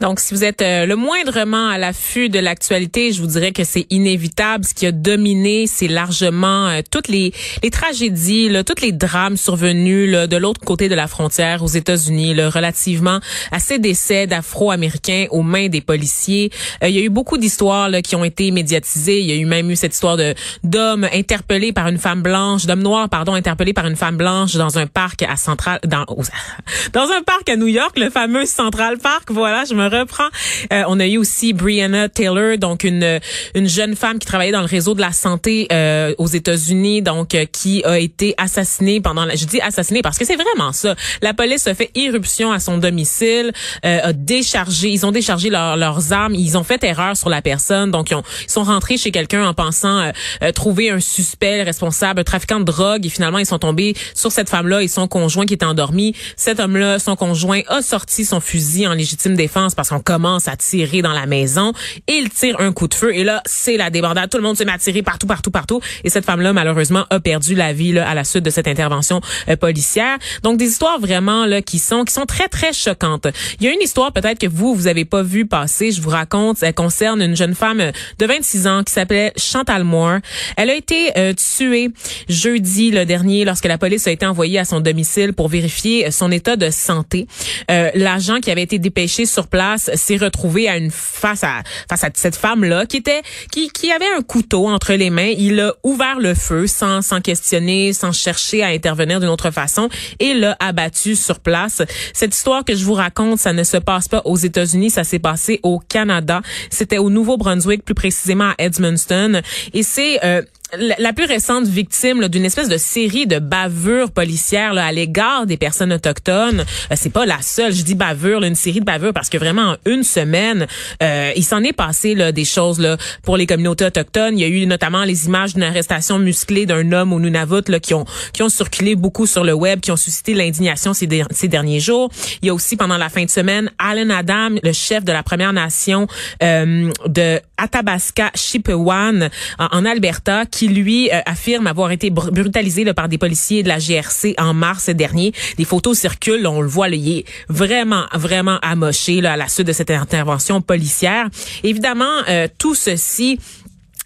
Donc, si vous êtes euh, le moindrement à l'affût de l'actualité, je vous dirais que c'est inévitable. Ce qui a dominé, c'est largement euh, toutes les, les tragédies, là, tous les drames survenus là, de l'autre côté de la frontière aux États-Unis, relativement à ces décès d'Afro-Américains aux mains des policiers. Euh, il y a eu beaucoup d'histoires qui ont été médiatisées. Il y a eu même eu cette histoire de d'hommes interpellés par une femme blanche, d'hommes noirs, pardon, interpellés par une femme blanche dans un parc à Central, dans, dans un parc à New York, le fameux Central Park. Voilà, je me reprend. Euh, on a eu aussi Brianna Taylor, donc une une jeune femme qui travaillait dans le réseau de la santé euh, aux États-Unis, donc euh, qui a été assassinée pendant la, je dis assassinée parce que c'est vraiment ça. La police a fait irruption à son domicile, a déchargé, ils ont déchargé leurs armes, ils ont fait erreur sur la personne, donc ils, ont, ils sont rentrés chez quelqu'un en pensant trouver un suspect responsable, un trafiquant de drogue, et finalement ils sont tombés sur cette femme-là et son conjoint qui était endormi. Cet homme-là, son conjoint, a sorti son fusil en légitime défense parce qu'on commence à tirer dans la maison. Il tire un coup de feu. Et là, c'est la débandade. Tout le monde se met à tirer partout, partout, partout. Et cette femme-là, malheureusement, a perdu la vie là, à la suite de cette intervention euh, policière. Donc, des histoires vraiment là qui sont qui sont très, très choquantes. Il y a une histoire peut-être que vous, vous avez pas vu passer. Je vous raconte. Elle concerne une jeune femme de 26 ans qui s'appelait Chantal Moore. Elle a été euh, tuée jeudi le dernier lorsque la police a été envoyée à son domicile pour vérifier son état de santé. Euh, L'agent qui avait été dépêché sur place s'est retrouvé à une face à face à cette femme là qui était qui qui avait un couteau entre les mains. Il a ouvert le feu sans sans questionner, sans chercher à intervenir d'une autre façon et l'a abattu sur place. Cette histoire que je vous raconte, ça ne se passe pas aux États-Unis, ça s'est passé au Canada. C'était au Nouveau-Brunswick, plus précisément à Edmundston. Et c'est euh, la, plus récente victime d'une espèce de série de bavures policières là, à l'égard des personnes autochtones. Euh, c'est pas la seule. Je dis bavure, une série de bavures parce que vraiment en une semaine, euh, il s'en est passé là, des choses là, pour les communautés autochtones. Il y a eu notamment les images d'une arrestation musclée d'un homme au Nunavut là, qui ont qui ont circulé beaucoup sur le web, qui ont suscité l'indignation ces, ces derniers jours. Il y a aussi pendant la fin de semaine Alan Adam, le chef de la Première Nation euh, de Athabasca Chipewyan en Alberta, qui lui euh, affirme avoir été brutalisé par des policiers de la GRC en mars dernier. Des photos circulent, on le voit, là, il est vraiment, vraiment amoché là, à la suite de cette intervention policière. Évidemment, euh, tout ceci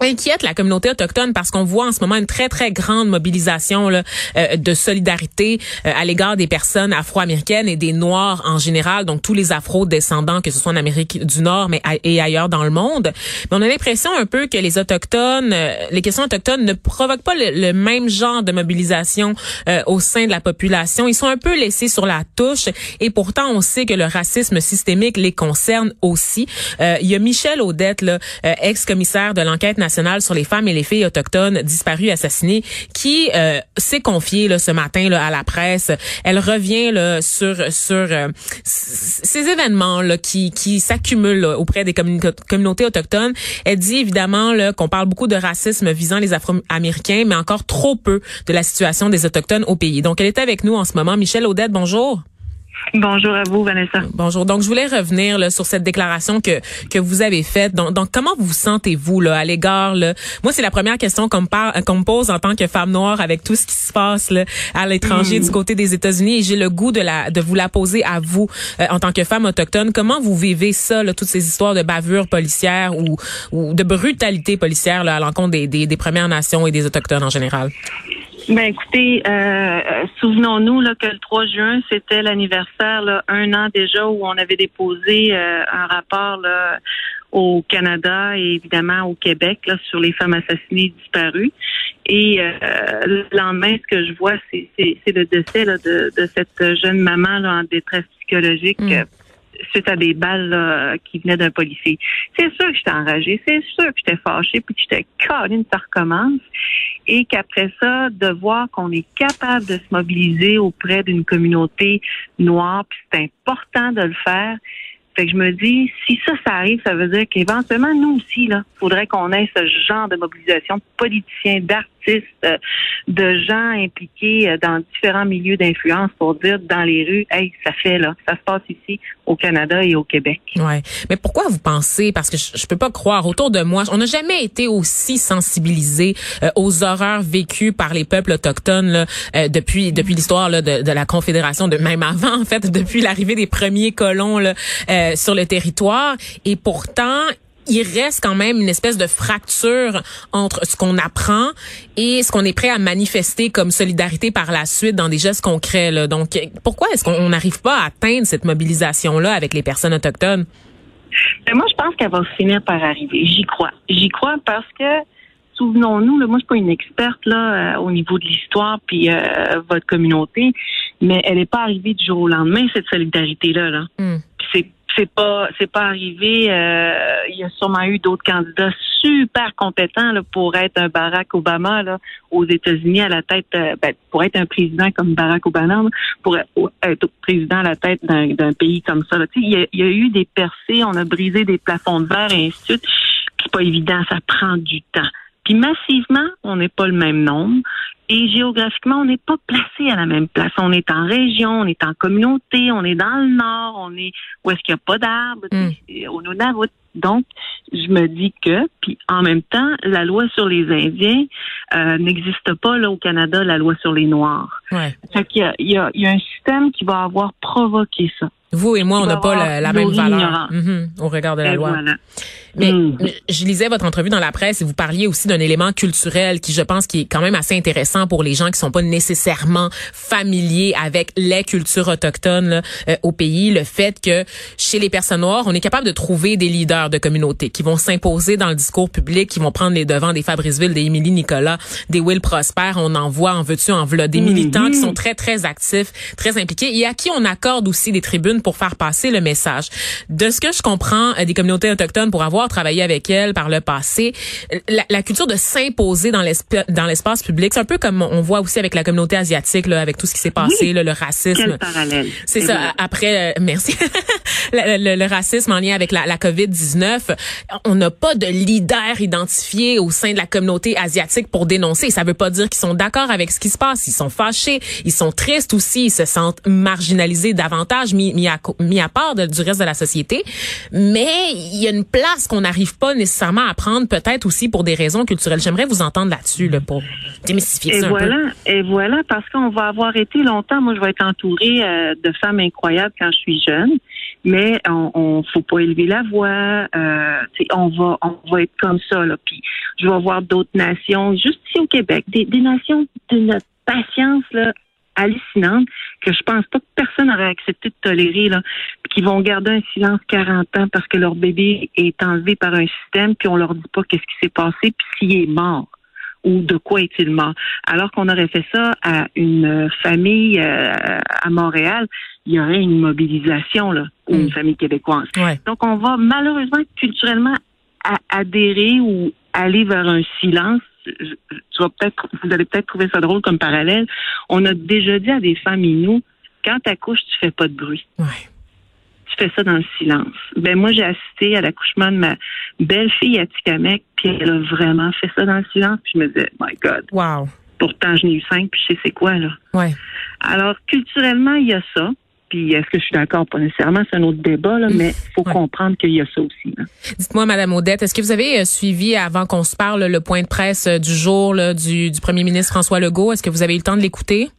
inquiète la communauté autochtone parce qu'on voit en ce moment une très très grande mobilisation là, euh, de solidarité euh, à l'égard des personnes afro-américaines et des noirs en général donc tous les afro-descendants que ce soit en Amérique du Nord mais et ailleurs dans le monde. Mais on a l'impression un peu que les autochtones euh, les questions autochtones ne provoquent pas le, même genre de mobilisation au sein de la population. Ils sont un peu laissés sur la touche et pourtant on sait que le racisme systémique les concerne aussi. Il y a Michel Audette ex-commissaire de l'enquête nationale sur les femmes et les filles autochtones disparues, assassinées, qui euh, s'est confiée là, ce matin là, à la presse. Elle revient là, sur sur euh, ces événements là, qui, qui s'accumulent auprès des communautés autochtones. Elle dit évidemment qu'on parle beaucoup de racisme visant les Afro-Américains, mais encore trop peu de la situation des Autochtones au pays. Donc, elle est avec nous en ce moment. Michel Audette, bonjour. Bonjour à vous, Vanessa. Bonjour. Donc, je voulais revenir là, sur cette déclaration que que vous avez faite. Donc, donc comment vous sentez-vous là à l'égard là? Moi, c'est la première question qu'on me, parle, qu'on me pose en tant que femme noire avec tout ce qui se passe là, à l'étranger mm. du côté des États-Unis. Et j'ai le goût de la de vous la poser à vous euh, en tant que femme autochtone. Comment vous vivez ça, là, toutes ces histoires de bavures policières ou ou de brutalité policière là, à l'encontre des, des des Premières Nations et des autochtones en général? Ben écoutez, euh, euh, souvenons-nous là, que le 3 juin, c'était l'anniversaire, un an déjà, où on avait déposé euh, un rapport là, au Canada et évidemment au Québec là, sur les femmes assassinées disparues. Et le lendemain, ce que je vois, c'est le décès là, de, de, cette jeune maman là, en détresse psychologique. Mm suite à des balles là, qui venaient d'un policier. C'est sûr que j'étais enragée, c'est sûr que j'étais fâchée, puis que j'étais une ça recommence. Et qu'après ça, de voir qu'on est capable de se mobiliser auprès d'une communauté noire, puis c'est important de le faire, fait que je me dis, si ça, ça arrive, ça veut dire qu'éventuellement, nous aussi, là, faudrait qu'on ait ce genre de mobilisation de politiciens, d'artistes, euh, de gens impliqués euh, dans différents milieux d'influence pour dire dans les rues, hey, ça fait là, ça se passe ici au Canada et au Québec. Ouais. Mais pourquoi vous pensez parce que je, peux pas croire autour de moi, on n'a jamais été aussi sensibilisés euh, aux horreurs vécues par les peuples autochtones là, depuis depuis l'histoire de, de, la Confédération, de même avant en fait, depuis l'arrivée des premiers colons là, sur le territoire. Et pourtant, il reste quand même une espèce de fracture entre ce qu'on apprend et ce qu'on est prêt à manifester comme solidarité par la suite dans des gestes concrets. Là. Donc, pourquoi est-ce qu'on n'arrive pas à atteindre cette mobilisation-là avec les personnes autochtones? Ben, moi, je pense qu'elle va finir par arriver. J'y crois. J'y crois parce que souvenons-nous, moi, je suis pas une experte là euh, au niveau de l'histoire puis euh, votre communauté, mais elle n'est pas arrivée du jour au lendemain cette solidarité là. là. Hmm. C'est c'est pas c'est pas arrivé. Euh, il y a sûrement eu d'autres candidats super compétents là, pour être un Barack Obama là, aux États-Unis à la tête, euh, ben, pour être un président comme Barack Obama, pour être président à la tête d'un pays comme ça. Il, y a, il y a eu des percées, on a brisé des plafonds de verre et ainsi de suite. C'est pas évident, ça prend du temps. Puis massivement, on n'est pas le même nombre. Et géographiquement, on n'est pas placé à la même place. On est en région, on est en communauté, on est dans le nord, on est où est-ce qu'il n'y a pas d'arbres, mm. au Nunavut. Donc, je me dis que, puis en même temps, la loi sur les Indiens euh, n'existe pas là au Canada, la loi sur les Noirs. Ouais. Fait qu'il y a, il y, a, il y a un système qui va avoir provoqué ça. Vous et moi, on n'a pas la, même valeur mm-hmm, au regard de la loi. Mais hmm. je lisais votre entrevue dans la presse et vous parliez aussi d'un élément culturel qui, je pense, qui est quand même assez intéressant pour les gens qui sont pas nécessairement familiers avec les cultures autochtones euh, au pays. Le fait que chez les personnes noires, on est capable de trouver des leaders de communauté qui vont s'imposer dans le discours public, qui vont prendre les devants des Fabriceville, des Émilie Nicolas, des Will Prosper. On en voit, en veux-tu, en v'là, des militants qui sont très, très actifs, très impliqués et à qui on accorde aussi des tribunes pour faire passer le message. De ce que je comprends euh, des communautés autochtones pour avoir travailler avec elle par le passé, la, culture de s'imposer dans l'espace public, c'est un peu comme on voit aussi avec la communauté asiatique, là, avec tout ce qui s'est passé, le racisme. C'est ça. Après, euh, merci. le, racisme en lien avec la, la COVID-19, on n'a pas de leader identifié au sein de la communauté asiatique pour dénoncer. Ça veut pas dire qu'ils sont d'accord avec ce qui se passe. Ils sont fâchés, ils sont tristes aussi, ils se sentent marginalisés davantage, mis, mis, à, mis à part du reste de la société. Mais il y a une place qu'on n'arrive pas nécessairement à prendre, peut-être aussi pour des raisons culturelles. J'aimerais vous entendre là-dessus, là, pour démystifier et ça voilà, un peu. Et voilà, parce qu'on va avoir été longtemps, moi je vais être entourée euh, de femmes incroyables quand je suis jeune, mais on, on faut pas élever la voix, euh, on va on va être comme ça là. Puis je vais voir d'autres nations, juste ici au Québec, des, des nations de notre patience là hallucinante que je pense pas que personne n'aurait accepté de tolérer, là, puis qui vont garder un silence 40 ans parce que leur bébé est enlevé par un système, puis on leur dit pas qu'est-ce qui s'est passé, puis s'il est mort ou de quoi est-il mort. Alors qu'on aurait fait ça à une famille euh, à Montréal, il y aurait une mobilisation là, ou une mm. famille québécoise. Donc on va malheureusement culturellement adhérer ou aller vers un silence tu vas peut-être, vous allez peut-être trouver ça drôle comme parallèle. On a déjà dit à des femmes nous, quand tu accouches, tu fais pas de bruit. Tu fais ça dans le silence. Ben moi, j'ai assisté à l'accouchement de ma belle-fille à Tikamek, puis elle a vraiment fait ça dans le silence. Puis je me disais, my God. Wow. Pourtant, je n'ai eu cinq, puis je sais c'est quoi là. Ouais. Alors culturellement, il y a ça. Puis est-ce que je suis d'accord? Pas nécessairement, c'est un autre débat, là, mais il faut comprendre qu'il y a ça aussi. Dites-moi, Madame Odette, est-ce que vous avez euh, suivi, avant qu'on se parle, le point de presse euh, du jour du, du premier ministre François Legault? Est-ce que vous avez eu le temps de l'écouter?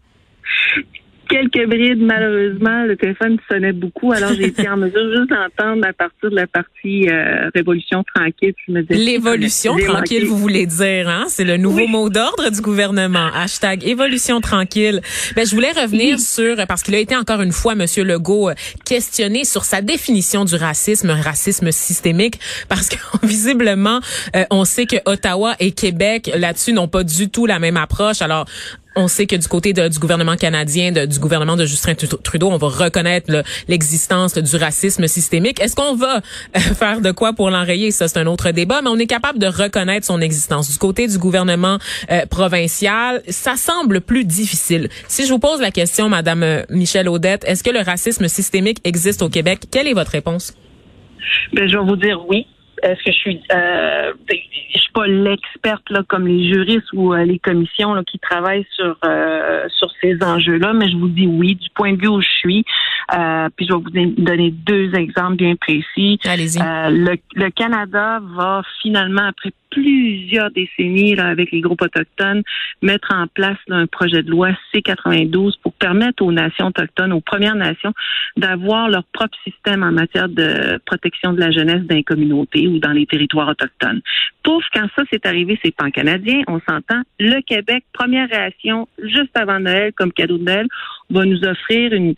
Quelques brides, malheureusement. Le téléphone sonnait beaucoup, alors j'ai été en mesure juste d'entendre à partir de la partie euh, Révolution tranquille. L'évolution tranquille, vous voulez dire, hein? C'est le nouveau mot d'ordre du gouvernement. Hashtag évolution tranquille. Ben, je voulais revenir sur, parce qu'il a été encore une fois, Monsieur Legault, euh, questionné sur sa définition du racisme, un racisme systémique, parce que visiblement, euh, on sait que Ottawa et Québec, là-dessus, n'ont pas du tout la même approche. Alors, on sait que du côté du gouvernement canadien, du gouvernement de Justin Trudeau, on va reconnaître l'existence du racisme systémique. Est-ce qu'on va euh, faire de quoi pour l'enrayer? Ça, c'est un autre débat, mais on est capable de reconnaître son existence. Du côté du gouvernement euh, provincial, ça semble plus difficile. Si je vous pose la question, Madame euh, Michelle Audette, est-ce que le racisme systémique existe au Québec? Quelle est votre réponse? Ben, je vais vous dire oui. Est-ce que je suis euh, je suis pas l'experte là comme les juristes ou euh, les commissions là, qui travaillent sur euh, sur ces enjeux-là, mais je vous dis oui du point de vue où je suis. Euh, puis je vais vous donner deux exemples bien précis. Allez-y. le, le Canada va finalement après plusieurs décennies là, avec les groupes autochtones, mettre en place un projet de loi C92 pour permettre aux nations autochtones, aux Premières Nations, d'avoir leur propre système en matière de protection de la jeunesse dans les communautés ou dans les territoires autochtones. Pouf, quand ça s'est arrivé, c'est pas canadien, on s'entend. Le Québec, première réaction, juste avant Noël, comme cadeau de Noël, va nous offrir une,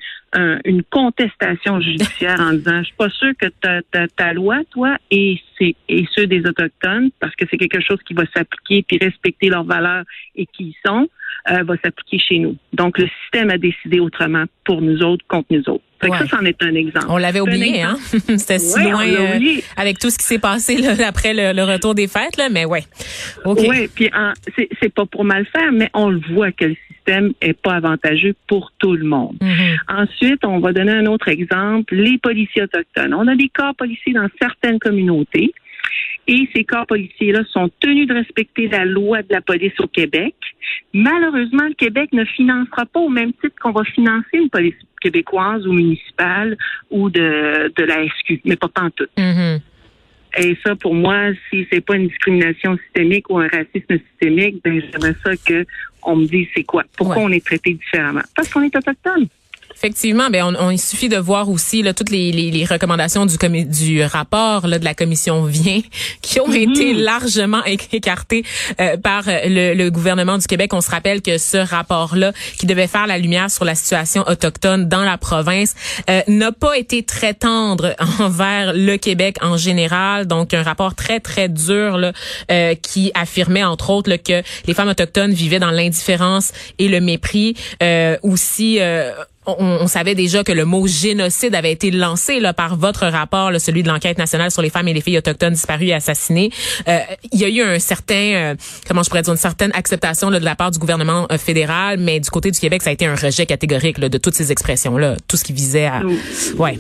une contestation judiciaire en disant je suis pas sûr que ta, ta, ta loi, toi, et c'est et ceux des autochtones, parce que c'est quelque chose qui va s'appliquer puis respecter leurs valeurs et qui y sont, euh, va s'appliquer chez nous. Donc le système a décidé autrement pour nous autres contre nous autres. Ça, c'en est un exemple. On l'avait oublié, hein? C'était si loin euh, avec tout ce qui s'est passé là, après le, retour des fêtes, là, mais ouais. Oui, puis c'est pas pour mal faire, mais on le voit que le système est pas avantageux pour tout le monde. Mm-hmm. Ensuite, on va donner un autre exemple, les policiers autochtones. On a des corps policiers dans certaines communautés et ces corps policiers-là sont tenus de respecter la loi de la police au Québec. Malheureusement, le Québec ne financera pas au même titre qu'on va financer une police québécoise ou municipale ou de, de la SQ, mais pas en tout. Mm-hmm. Et ça, pour moi, si c'est pas une discrimination systémique ou un racisme systémique, ben j'aimerais ça que on me dise c'est quoi. Pourquoi on est traité différemment? Parce qu'on est autochtone. Effectivement, ben on, on, il suffit de voir aussi là, toutes les, les, les recommandations du, du rapport là, de la commission Vient qui ont mm-hmm. été largement écartées euh, par le, le, gouvernement du Québec. On se rappelle que ce rapport-là, qui devait faire la lumière sur la situation autochtone dans la province, euh, n'a pas été très tendre envers le Québec en général. Donc, un rapport très, très dur là, euh, qui affirmait, entre autres, là, que les femmes autochtones vivaient dans l'indifférence et le mépris. aussi on, savait déjà que le mot génocide avait été lancé là, par votre rapport, celui de l'enquête nationale sur les femmes et les filles autochtones disparues et assassinées. Euh, il y a eu un certain, euh, comment je pourrais dire, une certaine acceptation là, de la part du gouvernement euh, fédéral, mais du côté du Québec, ça a été un rejet catégorique là, de toutes ces expressions-là, tout ce qui visait à... Ouais.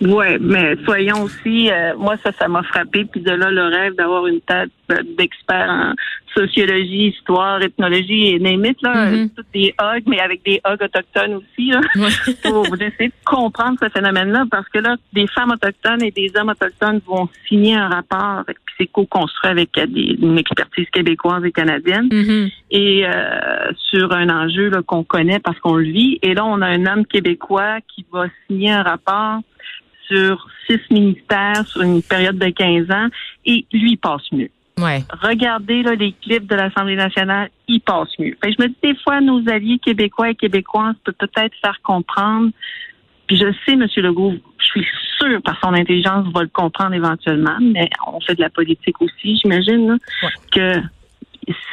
Oui, mais soyons aussi, euh, moi ça, ça m'a frappé, puis de là le rêve d'avoir une tête d'expert en sociologie, histoire, ethnologie et némite, là, mm des hogs, mais avec des hogs autochtones aussi, là, pour essayer de comprendre ce phénomène-là, parce que là, des femmes autochtones et des hommes autochtones vont signer un rapport, puis c'est co-construit avec des, une expertise québécoise et canadienne, mm-hmm. et euh, sur un enjeu qu'on connaît parce qu'on le vit, et là, on a un homme québécois qui va signer un rapport sur six ministères sur une période de 15 ans et lui passe mieux. Ouais. Regardez là, les clips de l'Assemblée nationale, il passe mieux. Fait je me dis des fois, nos alliés québécois et québécoises peuvent peut-être faire comprendre. Puis je sais, M. Legault, je suis sûre par son intelligence va le comprendre éventuellement, mais on fait de la politique aussi, j'imagine, que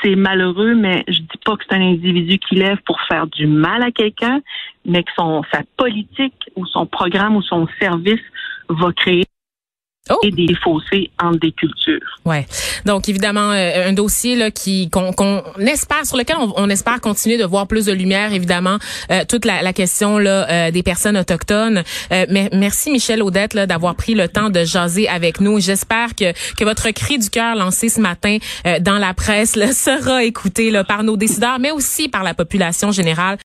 c'est malheureux, mais je dis pas que c'est un individu qui lève pour faire du mal à quelqu'un, mais que son sa politique ou son programme ou son service va créer Oh. et des fossés entre des cultures. Ouais. Donc évidemment euh, un dossier là qui qu'on espère sur lequel on, espère continuer de voir plus de lumière évidemment euh, toute la, la, question là euh, des personnes autochtones. mais merci Michel Audette là d'avoir pris le temps de jaser avec nous. J'espère que que votre cri du cœur lancé ce matin dans la presse là, sera écouté là, par nos décideurs mais aussi par la population générale.